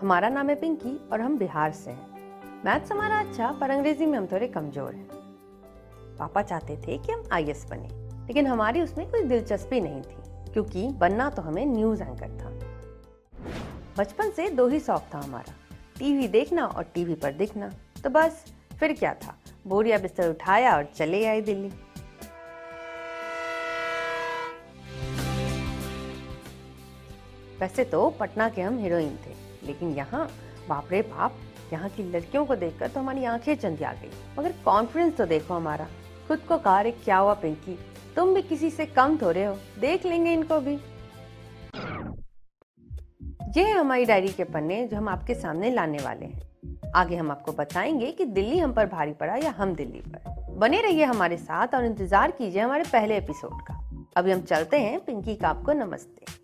हमारा नाम है पिंकी और हम बिहार से हैं। मैथ्स हमारा अच्छा पर अंग्रेज़ी में हम थोड़े कमज़ोर हैं। पापा चाहते थे कि हम आई बने, लेकिन हमारी उसमें कोई दिलचस्पी नहीं थी, क्योंकि बनना तो हमें न्यूज़ एंकर था। बचपन से दो ही शौक था हमारा, टीवी देखना और टीवी पर दिखना। तो बस, फिर क्या था? बोरिया बिस्तर उठाया और चले आए दिल्ली। वैसे तो पटना के हम हीरोइन थे, लेकिन यहाँ बापरे बाप, यहाँ की लड़कियों को देखकर तो हमारी आँखें आ गई। मगर कॉन्फिडेंस तो देखो हमारा, खुद को कहा रे क्या हुआ पिंकी? तुम भी किसी से कम थोड़े हो, देख लेंगे इनको भी। ये है हमारी डायरी के पन्ने जो हम आपके सामने लाने वाले हैं। आगे हम आपको बताएँगे कि दिल्ली हम पर भारी पड़ा या हम दिल्ली पर। बने रहिए हमारे साथ और इंतज़ार कीजिए हमारे पहले एपिसोड का। अभी हम चलते हैं, पिंकी का आपको नमस्ते।